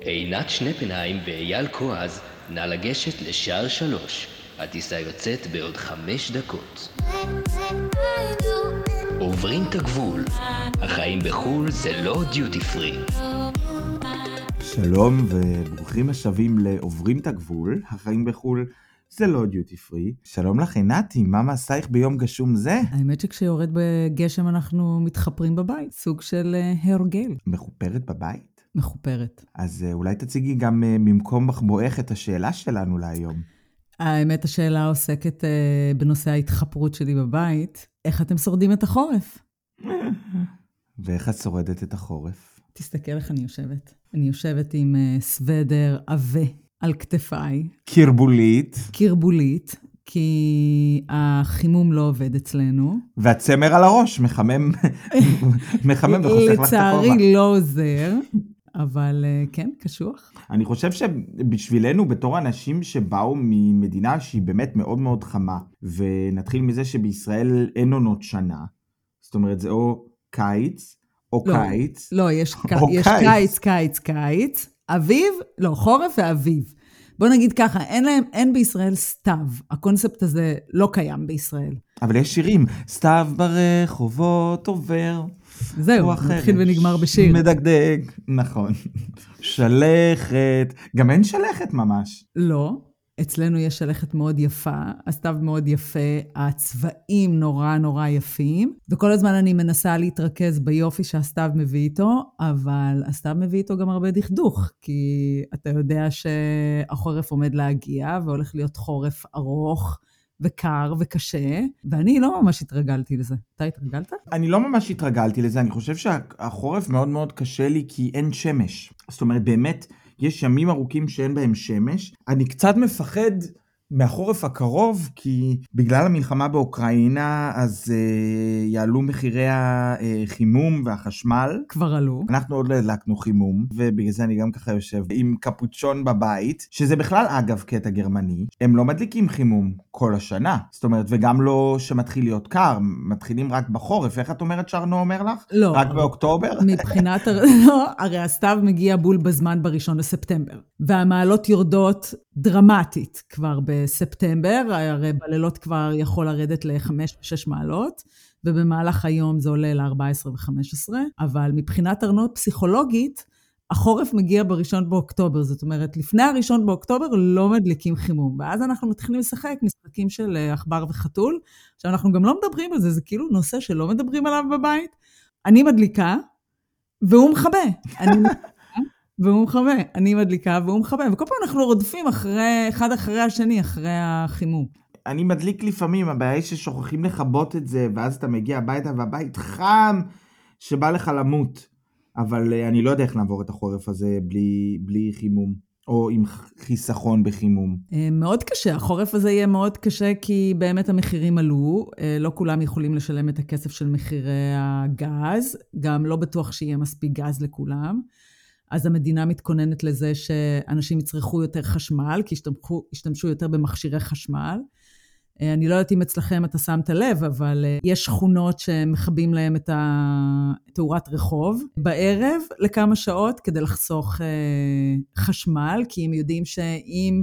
עינת שנפנהיים ואייל כועז, נא לגשת לשער שלוש. הטיסה יוצאת בעוד חמש דקות. עוברים את הגבול. החיים בחו"ל זה לא דיוטי פרי. שלום וברוכים השבים לעוברים את הגבול, החיים בחו"ל זה לא דיוטי פרי. שלום לך עינתי, מה מעשייך ביום גשום זה? האמת שכשיורד בגשם אנחנו מתחפרים בבית, סוג של אה, הרגל. מחופרת בבית? מחופרת. אז אה, אולי תציגי גם אה, ממקום מחבואך את השאלה שלנו להיום. האמת, השאלה עוסקת אה, בנושא ההתחפרות שלי בבית. איך אתם שורדים את החורף? ואיך את שורדת את החורף? תסתכל איך אני יושבת. אני יושבת עם אה, סוודר עבה על כתפיי, קרבולית, קרבולית, כי החימום לא עובד אצלנו. והצמר על הראש, מחמם, מחמם וחוסך לך את הכובע. לצערי לא עוזר, אבל אה, כן, קשוח. אני חושב שבשבילנו, בתור אנשים שבאו ממדינה שהיא באמת מאוד מאוד חמה, ונתחיל מזה שבישראל אין עונות שנה, זאת אומרת, זה או קיץ, או לא, קיץ. לא, יש. או יש קיץ. קיץ, קיץ, קיץ, אביב, לא, חורף ואביב. בוא נגיד ככה, אין להם, אין בישראל סתיו. הקונספט הזה לא קיים בישראל. אבל יש שירים, סתיו ברחובות עובר. זהו, מתחיל ונגמר בשיר. מדגדג, נכון. שלכת, גם אין שלכת ממש. לא, אצלנו יש שלכת מאוד יפה, הסתיו מאוד יפה, הצבעים נורא נורא יפים, וכל הזמן אני מנסה להתרכז ביופי שהסתיו מביא איתו, אבל הסתיו מביא איתו גם הרבה דכדוך, כי אתה יודע שהחורף עומד להגיע, והולך להיות חורף ארוך. וקר וקשה, ואני לא ממש התרגלתי לזה. אתה התרגלת? אני לא ממש התרגלתי לזה, אני חושב שהחורף מאוד מאוד קשה לי כי אין שמש. זאת אומרת, באמת, יש ימים ארוכים שאין בהם שמש. אני קצת מפחד מהחורף הקרוב, כי בגלל המלחמה באוקראינה, אז uh, יעלו מחירי החימום והחשמל. כבר עלו. אנחנו עוד לא הדלקנו חימום, ובגלל זה אני גם ככה יושב עם קפוצ'ון בבית, שזה בכלל אגב קטע גרמני, הם לא מדליקים חימום כל השנה. זאת אומרת, וגם לא שמתחיל להיות קר, מתחילים רק בחורף. איך את אומרת שארנו אומר לך? לא. רק באוקטובר? מבחינת, לא, הרי הסתיו מגיע בול בזמן בראשון לספטמבר, והמעלות יורדות דרמטית כבר בספטמבר, הרי בלילות כבר יכול לרדת ל-5 ו-6 מעלות, ובמהלך היום זה עולה ל-14 ו-15, אבל מבחינת ארנות פסיכולוגית, החורף מגיע בראשון באוקטובר, זאת אומרת, לפני הראשון באוקטובר לא מדליקים חימום, ואז אנחנו מתחילים לשחק משחקים של אה, עכבר וחתול. עכשיו, אנחנו גם לא מדברים על זה, זה כאילו נושא שלא מדברים עליו בבית. אני מדליקה, והוא מכבה. אני והוא מכבה. אני מדליקה, והוא מכבה. וכל פעם אנחנו רודפים אחרי, אחד אחרי השני, אחרי החימום. אני מדליק לפעמים, הבעיה היא ששוכחים לכבות את זה, ואז אתה מגיע הביתה והבית חם, שבא לך למות. אבל אה, אני לא יודע איך לעבור את החורף הזה בלי, בלי חימום, או עם חיסכון בחימום. אה, מאוד קשה, החורף הזה יהיה מאוד קשה כי באמת המחירים עלו, אה, לא כולם יכולים לשלם את הכסף של מחירי הגז, גם לא בטוח שיהיה מספיק גז לכולם. אז המדינה מתכוננת לזה שאנשים יצרכו יותר חשמל, כי ישתמשו, ישתמשו יותר במכשירי חשמל. אה, אני לא יודעת אם אצלכם אתה שמת לב, אבל אה, יש שכונות שמכבים להם את תאורת רחוב בערב לכמה שעות כדי לחסוך אה, חשמל, כי הם יודעים שאם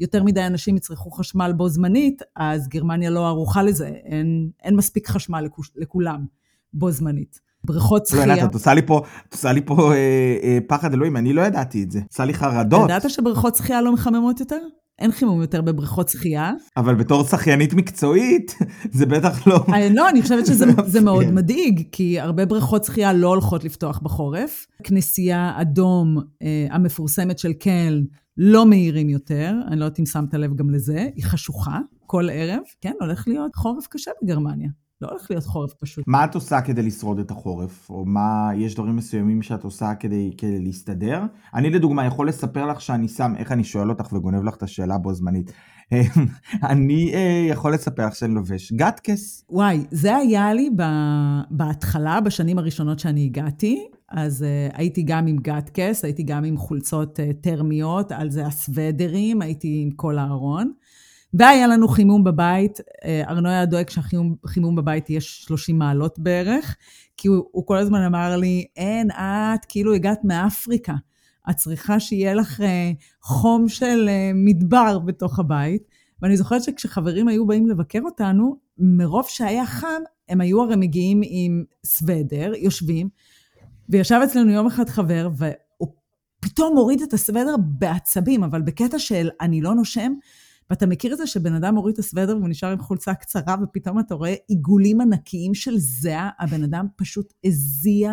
יותר מדי אנשים יצרכו חשמל בו זמנית, אז גרמניה לא ערוכה לזה, אין, אין מספיק חשמל לכולם בו זמנית. בריכות לא שחייה. יודעת, את עושה לי פה, את עושה לי פה אה, אה, פחד אלוהים, אני לא ידעתי את זה. עושה לי חרדות. ידעת שבריכות שחייה לא מחממות יותר? אין חימום יותר בבריכות שחייה. אבל בתור שחיינית מקצועית, זה בטח לא... אה, לא, אני חושבת שזה זה זה מאוד. מדאיג, כי הרבה בריכות שחייה לא הולכות לפתוח בחורף. כנסייה אדום אה, המפורסמת של קלן לא מהירים יותר, אני לא יודעת אם שמת לב גם לזה, היא חשוכה כל ערב. כן, הולך להיות חורף קשה בגרמניה. לא הולך להיות חורף פשוט. מה את עושה כדי לשרוד את החורף? או מה, יש דברים מסוימים שאת עושה כדי, כדי להסתדר? אני לדוגמה יכול לספר לך שאני שם, איך אני שואל אותך וגונב לך את השאלה בו זמנית. אני אה, יכול לספר לך שאני לובש גטקס. וואי, זה היה לי ב- בהתחלה, בשנים הראשונות שאני הגעתי. אז uh, הייתי גם עם גטקס, הייתי גם עם חולצות uh, טרמיות, על זה הסוודרים, הייתי עם כל הארון. והיה לנו חימום בבית, uh, ארנו היה דואג שהחימום בבית יהיה 30 מעלות בערך, כי הוא, הוא כל הזמן אמר לי, אין, את כאילו הגעת מאפריקה. את צריכה שיהיה לך אה, חום של אה, מדבר בתוך הבית. ואני זוכרת שכשחברים היו באים לבקר אותנו, מרוב שהיה חם, הם היו הרי מגיעים עם סוודר, יושבים, וישב אצלנו יום אחד חבר, והוא פתאום הוריד את הסוודר בעצבים, אבל בקטע של אני לא נושם, ואתה מכיר את זה שבן אדם מוריד את הסוודר והוא נשאר עם חולצה קצרה, ופתאום אתה רואה עיגולים ענקיים של זיעה, הבן אדם פשוט הזיע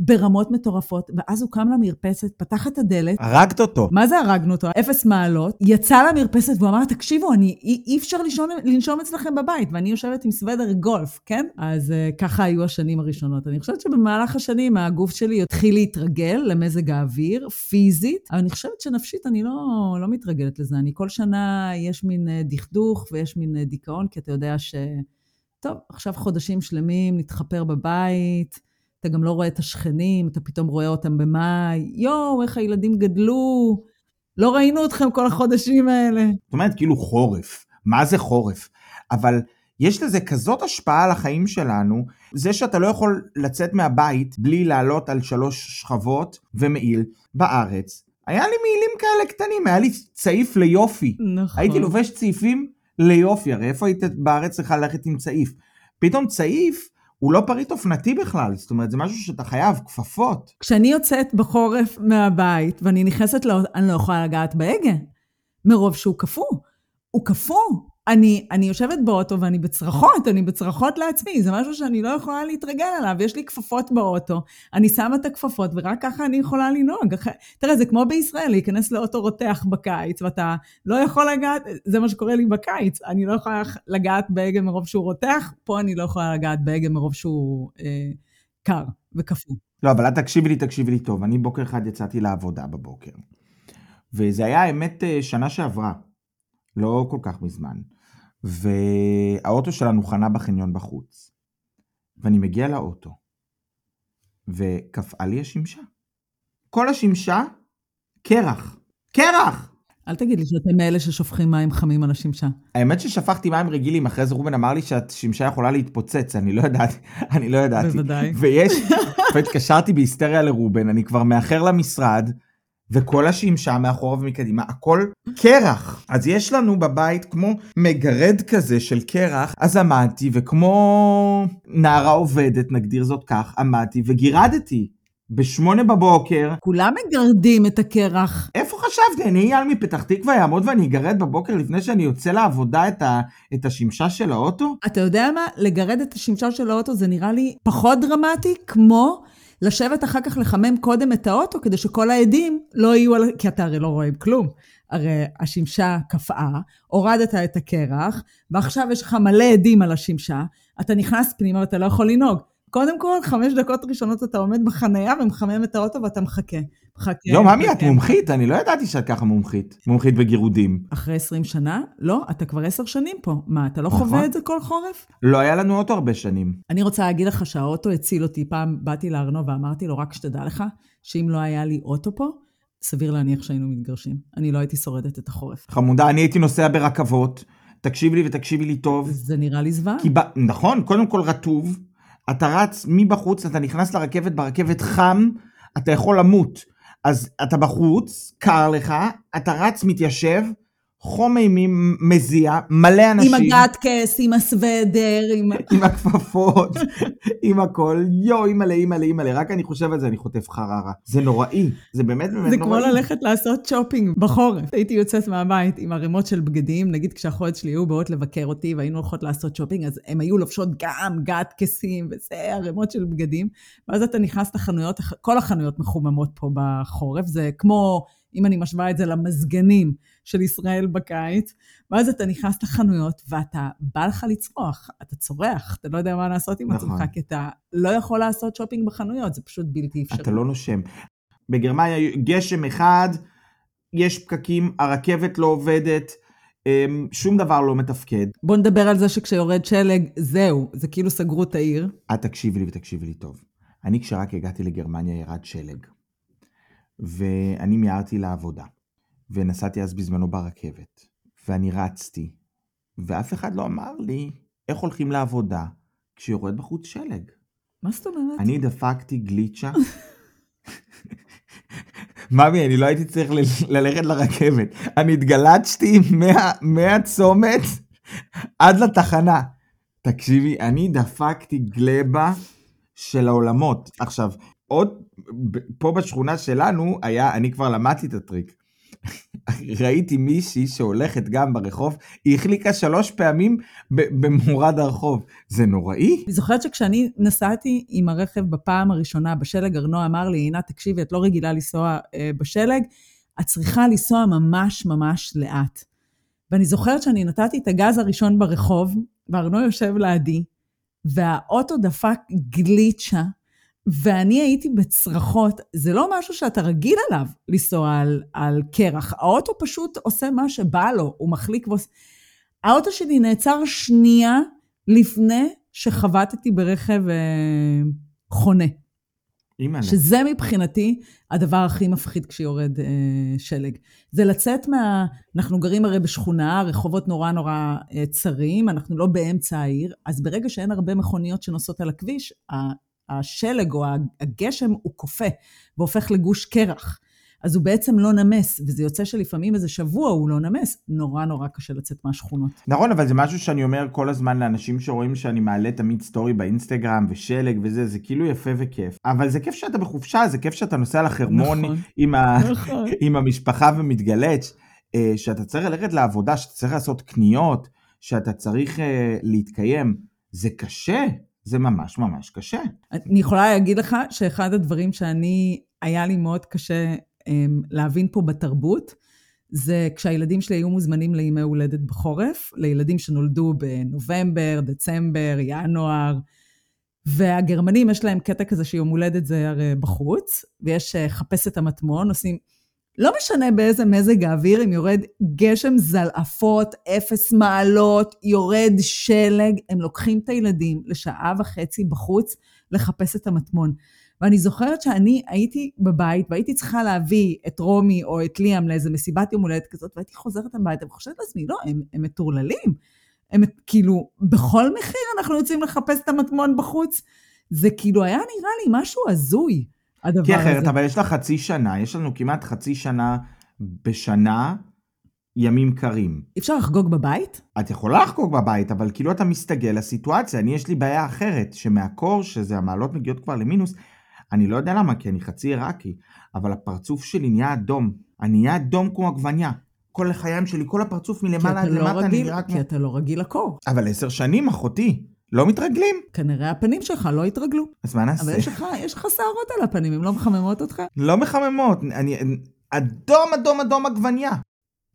ברמות מטורפות, ואז הוא קם למרפסת, פתח את הדלת. הרגת אותו. מה זה הרגנו אותו? אפס מעלות. יצא למרפסת והוא אמר, תקשיבו, אני, אי, אי אפשר לישון, לנשום אצלכם בבית, ואני יושבת עם סוודר גולף, כן? אז uh, ככה היו השנים הראשונות. אני חושבת שבמהלך השנים הגוף שלי התחיל להתרגל למזג האוויר, פיזית, אבל אני חושבת שנפשית אני לא, לא מתרגלת לזה. אני כל שנה, יש מין uh, דכדוך ויש מין uh, דיכאון, כי אתה יודע ש... טוב, עכשיו חודשים שלמים, נתחפר בבית, אתה גם לא רואה את השכנים, אתה פתאום רואה אותם במאי, יואו, איך הילדים גדלו, לא ראינו אתכם כל החודשים האלה. זאת אומרת, כאילו חורף. מה זה חורף? אבל יש לזה כזאת השפעה על החיים שלנו, זה שאתה לא יכול לצאת מהבית בלי לעלות על שלוש שכבות ומעיל בארץ. היה לי מעילים כאלה קטנים, היה לי צעיף ליופי. נכון. הייתי לובש צעיפים ליופי, הרי איפה היית בארץ צריכה ללכת עם צעיף? פתאום צעיף הוא לא פריט אופנתי בכלל, זאת אומרת, זה משהו שאתה חייב, כפפות. כשאני יוצאת בחורף מהבית ואני נכנסת לאוטו, אני לא יכולה לגעת בהגה, מרוב שהוא קפוא. הוא קפוא. אני, אני יושבת באוטו ואני בצרחות, אני בצרחות לעצמי, זה משהו שאני לא יכולה להתרגל עליו, יש לי כפפות באוטו, אני שמה את הכפפות ורק ככה אני יכולה לנהוג. תראה, זה כמו בישראל, להיכנס לאוטו רותח בקיץ, ואתה לא יכול לגעת, זה מה שקורה לי בקיץ, אני לא יכולה לגעת בהגה מרוב שהוא רותח, פה אני לא יכולה לגעת בהגה מרוב שהוא אה, קר וקפוא. לא, אבל את תקשיבי לי, תקשיבי לי טוב. אני בוקר אחד יצאתי לעבודה בבוקר, וזה היה האמת אה, שנה שעברה, לא כל כך מזמן. והאוטו שלנו חנה בחניון בחוץ. ואני מגיע לאוטו, וקפאה לי השמשה. כל השמשה, קרח. קרח! אל תגיד לי שאתם מאלה ששופכים מים חמים על השמשה. האמת ששפכתי מים רגילים, אחרי זה רובן אמר לי שהשמשה יכולה להתפוצץ, אני לא ידעתי, אני לא ידעתי. בוודאי. ויש, והתקשרתי בהיסטריה לרובן, אני כבר מאחר למשרד, וכל השמשה מאחורה ומקדימה, הכל קרח. אז יש לנו בבית כמו מגרד כזה של קרח, אז עמדתי, וכמו נערה עובדת, נגדיר זאת כך, עמדתי וגירדתי. בשמונה בבוקר, כולם מגרדים את הקרח. איפה חשבתי? אני אייל מפתח תקווה יעמוד ואני אגרד בבוקר לפני שאני יוצא לעבודה את, ה, את השמשה של האוטו? אתה יודע מה? לגרד את השמשה של האוטו זה נראה לי פחות דרמטי, כמו לשבת אחר כך לחמם קודם את האוטו, כדי שכל העדים לא יהיו על... כי אתה הרי לא רואה כלום. הרי השמשה קפאה, הורדת את הקרח, ועכשיו יש לך מלא עדים על השמשה, אתה נכנס פנימה ואתה לא יכול לנהוג. קודם כל, חמש דקות ראשונות אתה עומד בחנייה ומחמם את האוטו ואתה מחכה. מחכה. לא, ממי, את. מומחית? אני לא ידעתי שאת ככה מומחית. מומחית בגירודים. אחרי 20 שנה? לא, אתה כבר עשר שנים פה. מה, אתה לא נכון. חווה את זה כל חורף? לא היה לנו אוטו הרבה שנים. אני רוצה להגיד לך שהאוטו הציל אותי. פעם באתי לארנו ואמרתי לו, רק שתדע לך, שאם לא היה לי אוטו פה, סביר להניח שהיינו מתגרשים. אני לא הייתי שורדת את החורף. חמודה, אני הייתי נוסע ברכבות. תקשיבי לי ותקשיבי לי טוב. זה נראה לי זוועה. ב... נכון, קודם כל רטוב. אתה רץ מבחוץ, אתה נכנס לרכבת, ברכבת חם, אתה יכול למות. אז אתה בחוץ, קר לך, אתה רץ, מתיישב, חום אימים, מזיע, מלא אנשים. עם הגטקס, עם הסוודר, עם... עם הכפפות, עם הכל, יואו, אימא'לה, אימא'לה, אימא'לה, רק אני חושב על זה, אני חוטף חררה. זה נוראי, זה באמת באמת זה נוראי. כמו ללכת לעשות שופינג בחורף. הייתי יוצאת מהבית עם ערימות של בגדים, נגיד כשהאחיות שלי היו באות לבקר אותי והיינו הולכות לעשות שופינג, אז הן היו לובשות גם גטקסים וזה, ערימות של בגדים, ואז אתה נכנס לחנויות, כל החנויות מחוממות פה בחורף, זה כמו, אם אני משווה את זה למזגנים של ישראל בקיץ, ואז אתה נכנס לחנויות ואתה, בא לך לצרוח, אתה צורח, אתה לא יודע מה לעשות עם נכון. עצמך, כי אתה לא יכול לעשות שופינג בחנויות, זה פשוט בלתי אפשרי. אתה לא נושם. בגרמניה גשם אחד, יש פקקים, הרכבת לא עובדת, אמ, שום דבר לא מתפקד. בוא נדבר על זה שכשיורד שלג, זהו, זה כאילו סגרו את העיר. את תקשיבי לי ותקשיבי לי טוב. אני כשרק הגעתי לגרמניה ירד שלג. ואני מיהרתי לעבודה. ונסעתי אז בזמנו ברכבת. ואני רצתי. ואף אחד לא אמר לי איך הולכים לעבודה כשיורד בחוץ שלג. מה זאת אומרת? אני דפקתי גליצ'ה. ממי, אני לא הייתי צריך ל- ללכת לרכבת. אני התגלצתי מה- מהצומת עד לתחנה. תקשיבי, אני דפקתי גלבה של העולמות. עכשיו, עוד, פה בשכונה שלנו היה, אני כבר למדתי את הטריק. ראיתי מישהי שהולכת גם ברחוב, היא החליקה שלוש פעמים במורד הרחוב. זה נוראי. אני זוכרת שכשאני נסעתי עם הרכב בפעם הראשונה בשלג, ארנוע אמר לי, עינת, תקשיבי, את לא רגילה לנסוע אה, בשלג, את צריכה לנסוע ממש ממש לאט. ואני זוכרת שאני נתתי את הגז הראשון ברחוב, וארנוע יושב לידי, והאוטו דפק גליצ'ה, ואני הייתי בצרחות. זה לא משהו שאתה רגיל עליו, לנסוע על, על קרח. האוטו פשוט עושה מה שבא לו, הוא מחליק ועושה... האוטו שלי נעצר שנייה לפני שחבטתי ברכב אה, חונה. אימא'לה. שזה מבחינתי הדבר הכי מפחיד כשיורד אה, שלג. זה לצאת מה... אנחנו גרים הרי בשכונה, רחובות נורא נורא אה, צרים, אנחנו לא באמצע העיר, אז ברגע שאין הרבה מכוניות שנוסעות על הכביש, השלג או הגשם הוא כופה והופך לגוש קרח. אז הוא בעצם לא נמס, וזה יוצא שלפעמים איזה שבוע הוא לא נמס, נורא נורא קשה לצאת מהשכונות. נכון, אבל זה משהו שאני אומר כל הזמן לאנשים שרואים שאני מעלה תמיד סטורי באינסטגרם ושלג וזה, זה כאילו יפה וכיף. אבל זה כיף שאתה בחופשה, זה כיף שאתה נוסע לחרמון נכון. עם, ה... נכון. עם המשפחה ומתגלץ', אה, שאתה צריך ללכת לעבודה, שאתה צריך לעשות קניות, שאתה צריך אה, להתקיים. זה קשה, זה ממש ממש קשה. אני יכולה להגיד לך שאחד הדברים שאני, היה לי מאוד קשה um, להבין פה בתרבות, זה כשהילדים שלי היו מוזמנים לימי הולדת בחורף, לילדים שנולדו בנובמבר, דצמבר, ינואר, והגרמנים יש להם קטע כזה שיום הולדת זה הרי בחוץ, ויש uh, חפש את המטמון, עושים, לא משנה באיזה מזג האוויר, אם יורד גשם זלעפות, אפס מעלות, יורד שלג, הם לוקחים את הילדים לשעה וחצי בחוץ לחפש את המטמון. ואני זוכרת שאני הייתי בבית והייתי צריכה להביא את רומי או את ליאם לאיזה מסיבת יום הולדת כזאת, והייתי חוזרת הביתה וחושבת לעצמי, לא, הם, הם מטורללים. הם כאילו, בכל מחיר אנחנו יוצאים לחפש את המטמון בחוץ. זה כאילו היה נראה לי משהו הזוי, הדבר כי אחרת, הזה. אבל יש לך חצי שנה, יש לנו כמעט חצי שנה בשנה ימים קרים. אפשר לחגוג בבית? את יכולה לחגוג בבית, אבל כאילו אתה מסתגל לסיטואציה. אני, יש לי בעיה אחרת, שמהקור, שזה המעלות מגיעות כבר למינוס, אני לא יודע למה, כי אני חצי עיראקי, אבל הפרצוף שלי נהיה אדום. אני נהיה אדום כמו עגבניה. כל החיים שלי, כל הפרצוף מלמעלה עד לא למטה, נראה כמו... כי אתה לא רגיל לקור. אבל עשר שנים, אחותי, לא מתרגלים. כנראה הפנים שלך לא התרגלו. אז מה נעשה? אבל יש לך, יש לך שערות על הפנים, הן לא מחממות אותך? לא מחממות, אני אדום אדום אדום עגבניה.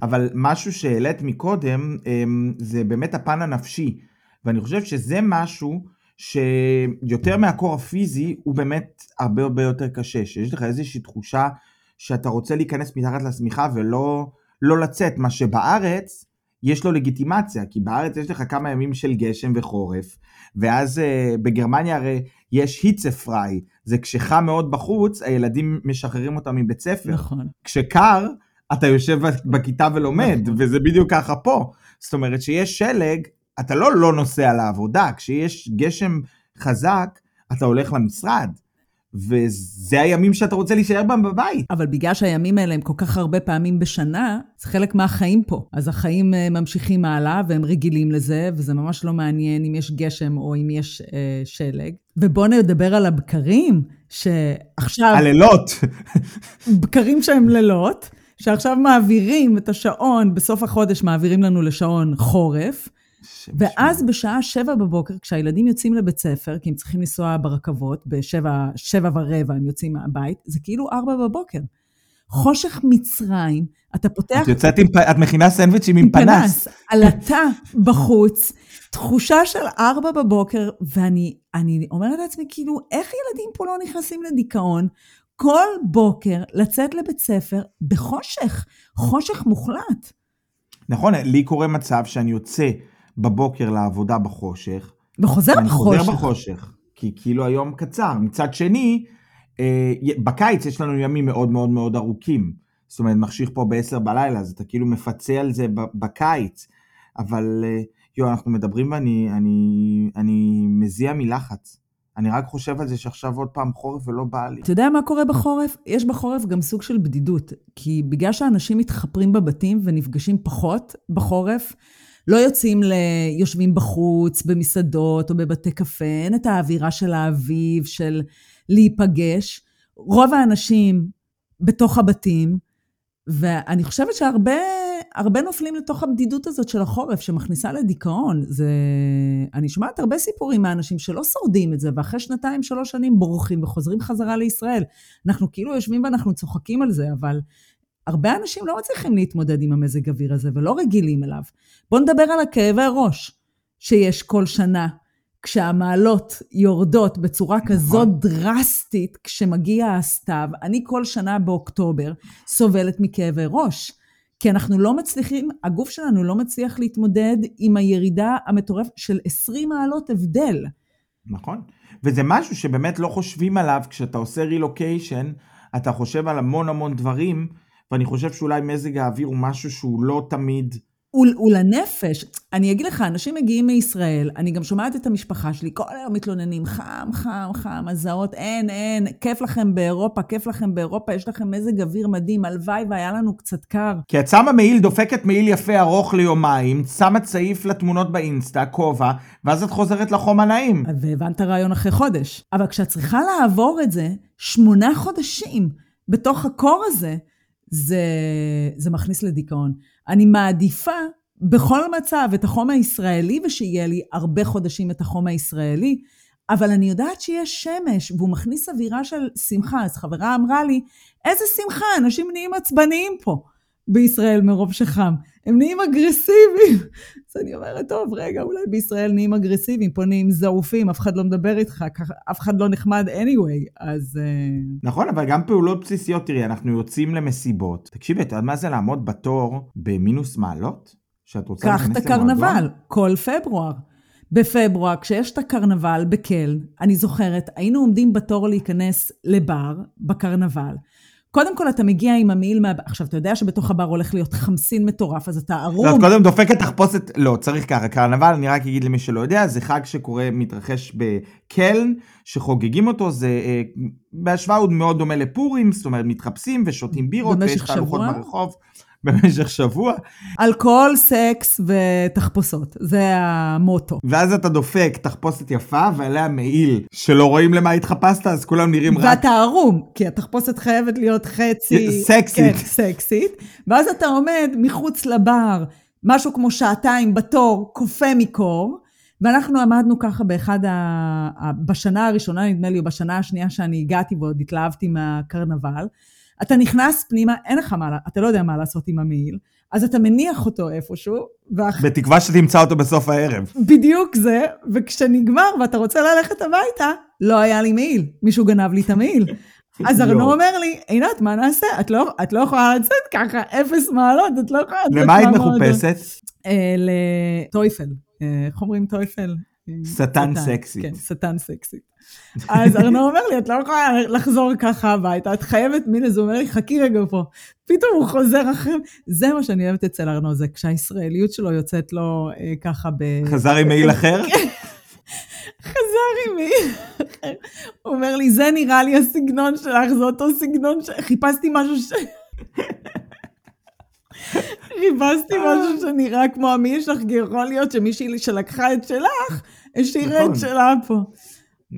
אבל משהו שהעלית מקודם, אמ, זה באמת הפן הנפשי. ואני חושב שזה משהו שיותר מהקור הפיזי, הוא באמת הרבה הרבה יותר קשה. שיש לך איזושהי תחושה שאתה רוצה להיכנס מתחת לשמיכה ולא לא לצאת, מה שבארץ יש לו לגיטימציה, כי בארץ יש לך כמה ימים של גשם וחורף, ואז uh, בגרמניה הרי יש היצפריי, זה כשחם מאוד בחוץ, הילדים משחררים אותם מבית ספר. נכון. כשקר, אתה יושב בכיתה ולומד, נכון. וזה בדיוק ככה פה. זאת אומרת שיש שלג, אתה לא לא נוסע לעבודה, כשיש גשם חזק, אתה הולך למשרד. וזה הימים שאתה רוצה להישאר בהם בבית. אבל בגלל שהימים האלה הם כל כך הרבה פעמים בשנה, זה חלק מהחיים פה. אז החיים אה, ממשיכים הלאה, והם רגילים לזה, וזה ממש לא מעניין אם יש גשם או אם יש אה, שלג. ובואו נדבר על הבקרים, שעכשיו... הלילות. בקרים שהם לילות, שעכשיו מעבירים את השעון, בסוף החודש מעבירים לנו לשעון חורף, ואז בשעה שבע בבוקר, כשהילדים יוצאים לבית ספר, כי הם צריכים לנסוע ברכבות, בשבע, שבע ורבע הם יוצאים מהבית, זה כאילו ארבע בבוקר. חושך מצרים, אתה פותח... את יוצאת עם, פ- את מכינה סנדוויצ'ים עם פנס. עלטה בחוץ, תחושה של ארבע בבוקר, ואני אני אומרת לעצמי, כאילו, איך ילדים פה לא נכנסים לדיכאון? כל בוקר לצאת לבית ספר בחושך, חושך מוחלט. נכון, לי קורה מצב שאני יוצא בבוקר לעבודה בחושך, וחוזר בחושך. חוזר בחושך, כי כאילו היום קצר. מצד שני, אה, בקיץ יש לנו ימים מאוד מאוד מאוד ארוכים. זאת אומרת, מחשיך פה ב-10 בלילה, אז אתה כאילו מפצה על זה בקיץ. אבל, אה, יו, אנחנו מדברים ואני אני, אני מזיע מלחץ. אני רק חושב על זה שעכשיו עוד פעם חורף ולא בא לי. אתה יודע מה קורה בחורף? יש בחורף גם סוג של בדידות. כי בגלל שאנשים מתחפרים בבתים ונפגשים פחות בחורף, לא יוצאים ל... יושבים בחוץ, במסעדות או בבתי קפה, אין את האווירה של האביב, של להיפגש. רוב האנשים בתוך הבתים, ואני חושבת שהרבה הרבה נופלים לתוך הבדידות הזאת של החורף, שמכניסה לדיכאון. זה... אני שומעת הרבה סיפורים מאנשים שלא שורדים את זה, ואחרי שנתיים, שלוש שנים בורחים וחוזרים חזרה לישראל. אנחנו כאילו יושבים ואנחנו צוחקים על זה, אבל הרבה אנשים לא מצליחים להתמודד עם המזג אוויר הזה ולא רגילים אליו. בואו נדבר על הכאבי ראש שיש כל שנה. כשהמעלות יורדות בצורה נכון. כזאת דרסטית כשמגיע הסתיו, אני כל שנה באוקטובר סובלת מכאבי ראש. כי אנחנו לא מצליחים, הגוף שלנו לא מצליח להתמודד עם הירידה המטורפת של 20 מעלות הבדל. נכון, וזה משהו שבאמת לא חושבים עליו כשאתה עושה רילוקיישן, אתה חושב על המון המון דברים, ואני חושב שאולי מזג האוויר הוא משהו שהוא לא תמיד ולנפש. אני אגיד לך, אנשים מגיעים מישראל, אני גם שומעת את המשפחה שלי, כל היום מתלוננים, חם, חם, חם, הזעות, אין, אין, כיף לכם באירופה, כיף לכם באירופה, יש לכם מזג אוויר מדהים, הלוואי והיה לנו קצת קר. כי את שמה מעיל, דופקת מעיל יפה ארוך ליומיים, שמה צעיף לתמונות באינסטה, כובע, ואז את חוזרת לחום הנעים. והבנת רעיון אחרי חודש. אבל כשאת צריכה לעבור את זה, שמונה חודשים בתוך הקור הזה, זה, זה מכניס לדיכאון. אני מעדיפה בכל מצב את החום הישראלי, ושיהיה לי הרבה חודשים את החום הישראלי, אבל אני יודעת שיש שמש, והוא מכניס אווירה של שמחה. אז חברה אמרה לי, איזה שמחה, אנשים נהיים עצבניים פה בישראל מרוב שחם. הם נהיים אגרסיביים. אז אני אומרת, טוב, רגע, אולי בישראל נהיים אגרסיביים, פה נהיים זעופים, אף אחד לא מדבר איתך, אף אחד לא נחמד anyway, אז... אה, נכון, אבל גם פעולות בסיסיות, תראי, אנחנו יוצאים למסיבות. תקשיבי, אתה יודע מה זה לעמוד בתור במינוס מעלות? שאת רוצה להיכנס למועדון? קח את הקרנבל, כל פברואר. בפברואר, כשיש את הקרנבל בקל, אני זוכרת, היינו עומדים בתור להיכנס לבר בקרנבל. קודם כל אתה מגיע עם המעיל מה... עכשיו, אתה יודע שבתוך הבר הולך להיות חמסין מטורף, אז אתה ערום. לא, את קודם דופקת תחפושת, לא, צריך ככה, קרנבל, אני רק אגיד למי שלא יודע, זה חג שקורה, מתרחש בקלן, שחוגגים אותו, זה אה, בהשוואה הוא מאוד דומה לפורים, זאת אומרת, מתחפשים ושותים בירות, ויש תהלוכות ברחוב. במשך שבוע. אלכוהול, סקס ותחפושות, זה המוטו. ואז אתה דופק תחפושת יפה ועליה מעיל, שלא רואים למה התחפשת, אז כולם נראים רק... ואתה ערום, כי התחפושת חייבת להיות חצי... סקסית. כן, סקסית. ואז אתה עומד מחוץ לבר, משהו כמו שעתיים בתור, קופא מקור. ואנחנו עמדנו ככה באחד ה... בשנה הראשונה, נדמה לי, או בשנה השנייה שאני הגעתי ועוד התלהבתי מהקרנבל. אתה נכנס פנימה, אין לך מה, אתה לא יודע מה לעשות עם המעיל, אז אתה מניח אותו איפשהו. ואח... בתקווה שתמצא אותו בסוף הערב. בדיוק זה, וכשנגמר ואתה רוצה ללכת הביתה, לא היה לי מעיל, מישהו גנב לי את המעיל. אז ארנו אומר לי, עינת, מה נעשה? את לא, את לא יכולה לצאת ככה, אפס מעלות, את לא יכולה לצאת למה היית מחופשת? אה, לטויפל. אה, איך אומרים טויפל? שטן סקסי. כן, שטן סקסי. אז ארנו אומר לי, את לא יכולה לחזור ככה הביתה, את חייבת מין איזה, הוא אומר לי, חכי רגע פה. פתאום הוא חוזר אחרי, זה מה שאני אוהבת אצל ארנו, זה כשהישראליות שלו יוצאת לו אה, ככה ב... חזר עם מעיל אחר? חזר עם מעיל אחר. הוא אומר לי, זה נראה לי הסגנון שלך, זה אותו סגנון ש... חיפשתי משהו ש... חיפשתי משהו שנראה כמו המעיל שלך, כי יכול להיות שמישהי שלקחה את שלך, השאירה את נכון. שלה פה.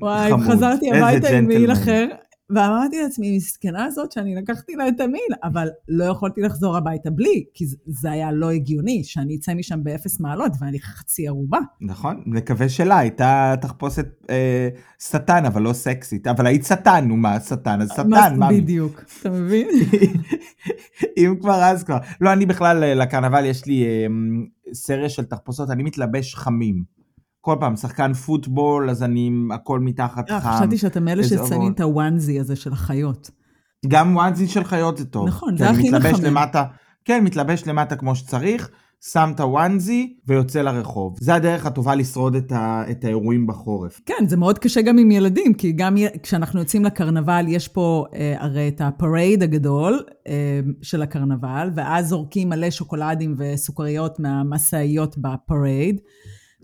וואי, חזרתי הביתה עם מעיל אחר, ואמרתי לעצמי, מסכנה הזאת שאני לקחתי לה את המעיל, אבל לא יכולתי לחזור הביתה בלי, כי זה היה לא הגיוני, שאני אצא משם באפס מעלות ואני חצי ערובה. נכון, נקווה שלה, הייתה תחפושת אה, שטן, אבל לא סקסית, אבל היית שטן, נו מה, שטן, אז שטן, מה? בדיוק, אתה מבין? אם כבר אז כבר. לא, אני בכלל, אה, לקרנבל יש לי אה, סריה של תחפושות, אני מתלבש חמים. כל פעם, שחקן פוטבול, אז אני עם הכל מתחת אה, חם. חשבתי שאתה מאלה ששמים את הוואנזי הזה של החיות. גם וואנזי של חיות זה טוב. נכון, זה הכי מחמם. למטה, כן, מתלבש למטה כמו שצריך, שם את ה onesie ויוצא לרחוב. זה הדרך הטובה לשרוד את, ה, את האירועים בחורף. כן, זה מאוד קשה גם עם ילדים, כי גם כשאנחנו יוצאים לקרנבל, יש פה אה, הרי את ה parade הגדול אה, של הקרנבל, ואז זורקים מלא שוקולדים וסוכריות מהמשאיות ב parade.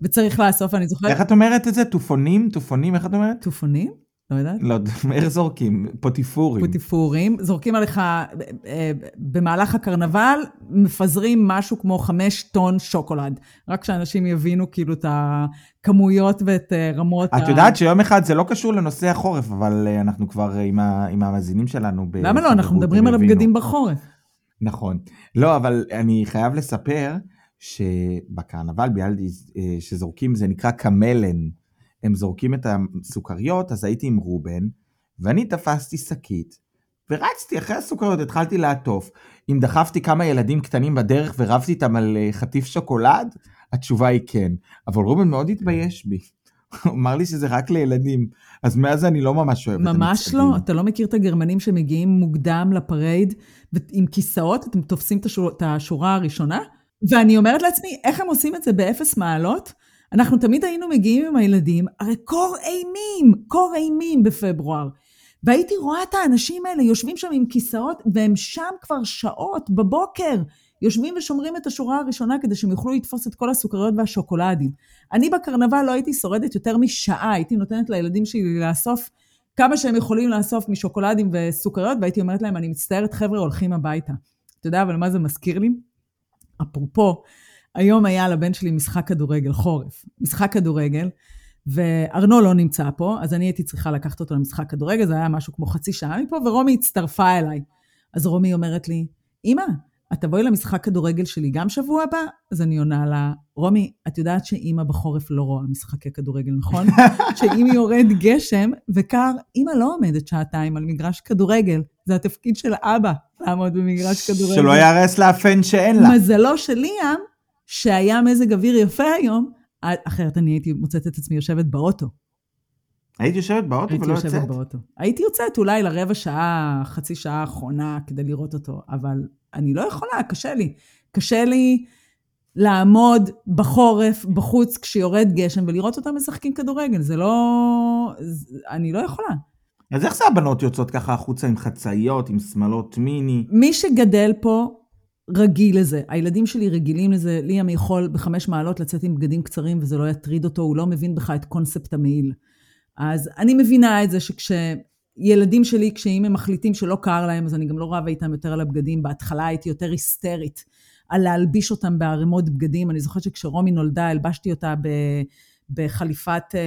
וצריך לאסוף, אני זוכרת... איך את אומרת את זה? טופונים? טופונים? איך את אומרת? טופונים? לא יודעת. לא, איך זורקים? פוטיפורים. פוטיפורים, זורקים עליך, אה, במהלך הקרנבל, מפזרים משהו כמו חמש טון שוקולד. רק שאנשים יבינו כאילו את הכמויות ואת אה, רמות את יודעת שיום אחד זה לא קשור לנושא החורף, אבל אה, אנחנו כבר עם, ה, עם המאזינים שלנו. למה לא? אנחנו מדברים על הבגדים בחורף. נכון. לא, אבל אני חייב לספר שבקרנבל ביאלדי שזורקים, זה נקרא קמלן. הם זורקים את הסוכריות, אז הייתי עם רובן, ואני תפסתי שקית, ורצתי אחרי הסוכריות, התחלתי לעטוף. אם דחפתי כמה ילדים קטנים בדרך ורבתי איתם על אה, חטיף שוקולד, התשובה היא כן. אבל רובן מאוד התבייש בי. הוא אמר לי שזה רק לילדים, אז מאז אני לא ממש אוהב את המצעדים. ממש לא, אתה לא מכיר את הגרמנים שמגיעים מוקדם לפרייד, עם כיסאות, אתם תופסים את השורה הראשונה? ואני אומרת לעצמי, איך הם עושים את זה באפס מעלות? אנחנו תמיד היינו מגיעים עם הילדים, הרי קור אימים, קור אימים בפברואר. והייתי רואה את האנשים האלה יושבים שם עם כיסאות, והם שם כבר שעות בבוקר, יושבים ושומרים את השורה הראשונה כדי שהם יוכלו לתפוס את כל הסוכריות והשוקולדים. אני בקרנבל לא הייתי שורדת יותר משעה, הייתי נותנת לילדים שלי לאסוף כמה שהם יכולים לאסוף משוקולדים וסוכריות, והייתי אומרת להם, אני מצטערת, חבר'ה, הולכים הביתה. אתה יודע אבל מה זה מזכיר לי? אפרופו, היום היה לבן שלי משחק כדורגל, חורף. משחק כדורגל, וארנו לא נמצא פה, אז אני הייתי צריכה לקחת אותו למשחק כדורגל, זה היה משהו כמו חצי שעה מפה, ורומי הצטרפה אליי. אז רומי אומרת לי, אמא, את תבואי למשחק כדורגל שלי גם שבוע הבא? אז אני עונה לה, רומי, את יודעת שאימא בחורף לא רואה משחקי כדורגל, נכון? שאם יורד גשם וקר, אימא לא עומדת שעתיים על מגרש כדורגל, זה התפקיד של אבא, לעמוד במגרש כדורגל. שלא יהרס לה פן שאין לה. מזלו של ליאם, שהיה מזג אוויר יפה היום, אחרת אני הייתי מוצאת את עצמי יושבת באוטו. היית יושבת באוטו ולא יוצאת? הייתי יושבת באוטו. הייתי יוצאת אולי לרבע שעה, חצי שעה האחרונה כדי לראות אותו, אבל אני לא יכולה, קשה לי. קשה לי לעמוד בחורף, בחוץ, כשיורד גשם, ולראות אותם משחקים כדורגל. זה לא... אני לא יכולה. אז איך זה הבנות יוצאות ככה החוצה עם חצאיות, עם שמלות מיני? מי שגדל פה רגיל לזה. הילדים שלי רגילים לזה. ליאם יכול בחמש מעלות לצאת עם בגדים קצרים וזה לא יטריד אותו, הוא לא מבין בך את קונספט המעיל. אז אני מבינה את זה שכשילדים שלי, כשאם הם מחליטים שלא קר להם, אז אני גם לא רבה איתם יותר על הבגדים. בהתחלה הייתי יותר היסטרית על להלביש אותם בערימות בגדים. אני זוכרת שכשרומי נולדה, הלבשתי אותה ב, בחליפת... אה,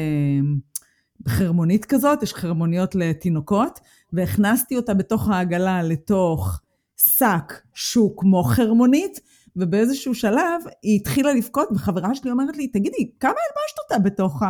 חרמונית כזאת, יש חרמוניות לתינוקות, והכנסתי אותה בתוך העגלה לתוך שק שהוא כמו חרמונית, ובאיזשהו שלב היא התחילה לבכות, וחברה שלי אומרת לי, תגידי, כמה הלבשת אותה בתוך ה...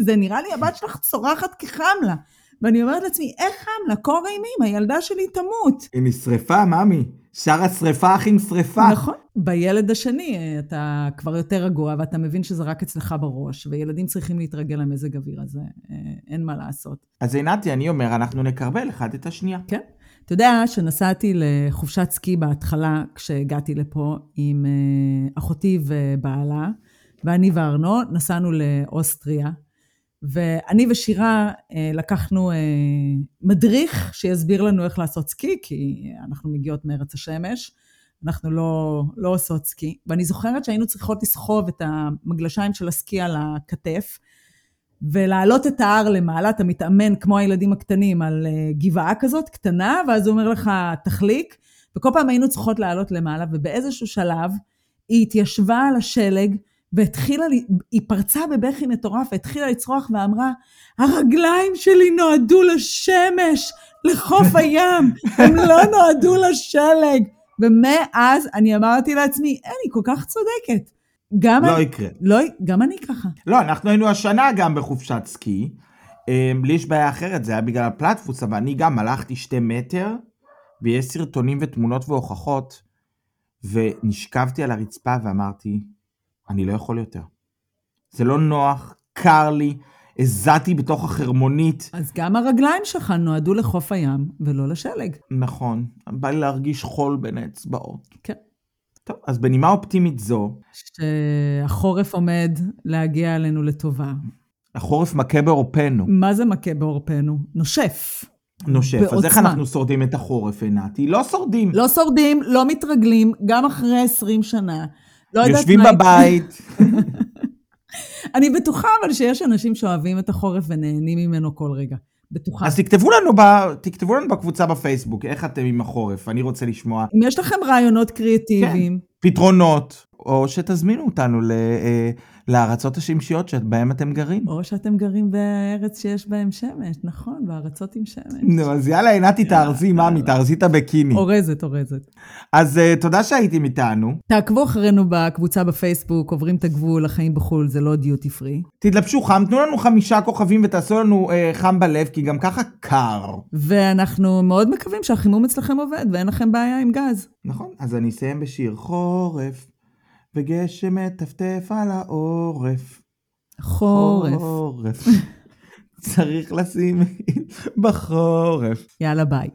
זה נראה לי הבת שלך צורחת כי לה. ואני אומרת לעצמי, איך חם לה? קור אימים, הילדה שלי תמות. היא נשרפה, ממי. שר השרפה הכי נשרפה. נכון. בילד השני אתה כבר יותר רגוע, ואתה מבין שזה רק אצלך בראש, וילדים צריכים להתרגל למזג אוויר הזה, אה, אין מה לעשות. אז עינתי, אני אומר, אנחנו נקרבל אחד את השנייה. כן. אתה יודע שנסעתי לחופשת סקי בהתחלה, כשהגעתי לפה עם אה, אחותי ובעלה, ואני וארנו נסענו לאוסטריה, ואני ושירה אה, לקחנו אה, מדריך שיסביר לנו איך לעשות סקי, כי אנחנו מגיעות מארץ השמש, אנחנו לא, לא עושות סקי. ואני זוכרת שהיינו צריכות לסחוב את המגלשיים של הסקי על הכתף, ולהעלות את ההר למעלה, אתה מתאמן כמו הילדים הקטנים על אה, גבעה כזאת קטנה, ואז הוא אומר לך, תחליק, וכל פעם היינו צריכות לעלות למעלה, ובאיזשהו שלב היא התיישבה על השלג, והתחילה, היא פרצה בבכי מטורף, והתחילה לצרוח ואמרה, הרגליים שלי נועדו לשמש, לחוף הים, הם לא נועדו לשלג. ומאז אני אמרתי לעצמי, אין, היא כל כך צודקת. גם לא אני, יקרה. לא, גם אני ככה. לא, אנחנו היינו השנה גם בחופשת סקי. אמ, לי יש בעיה אחרת, זה היה בגלל הפלטפוס, אבל אני גם הלכתי שתי מטר, ויש סרטונים ותמונות והוכחות, ונשכבתי על הרצפה ואמרתי, אני לא יכול יותר. זה לא נוח, קר לי, הזעתי בתוך החרמונית. אז גם הרגליים שלך נועדו לחוף הים ולא לשלג. נכון, בא לי להרגיש חול בין האצבעות. כן. טוב, אז בנימה אופטימית זו... שהחורף עומד להגיע אלינו לטובה. החורף מכה בעורפנו. מה זה מכה בעורפנו? נושף. נושף. בעוצמה. אז איך אנחנו שורדים את החורף, עינתי? לא שורדים. לא שורדים, לא מתרגלים, גם אחרי 20 שנה. לא יושבים בבית. אני בטוחה אבל שיש אנשים שאוהבים את החורף ונהנים ממנו כל רגע. בטוחה. אז תכתבו לנו, ב... תכתבו לנו בקבוצה בפייסבוק, איך אתם עם החורף, אני רוצה לשמוע אם יש לכם רעיונות קריאטיביים, פתרונות, או שתזמינו אותנו ל... אה, לארצות השמשיות שבהם אתם גרים. או שאתם גרים בארץ שיש בהם שמש, נכון, בארצות עם שמש. נו, אז יאללה, עינתי, תארזי, מאמי, תארזי את הביקיני. אורזת, אורזת. אז אה, תודה שהייתם איתנו. תעקבו אחרינו בקבוצה בפייסבוק, עוברים את הגבול, החיים בחו"ל זה לא דיוטי פרי. תתלבשו חם, תנו לנו חמישה כוכבים ותעשו לנו אה, חם בלב, כי גם ככה קר. ואנחנו מאוד מקווים שהחימום אצלכם עובד ואין לכם בעיה עם גז. נכון, אז אני אסיים בשיר חורף, וגשם מטפטף על העורף. חורף. חורף. צריך לשים בחורף. יאללה ביי.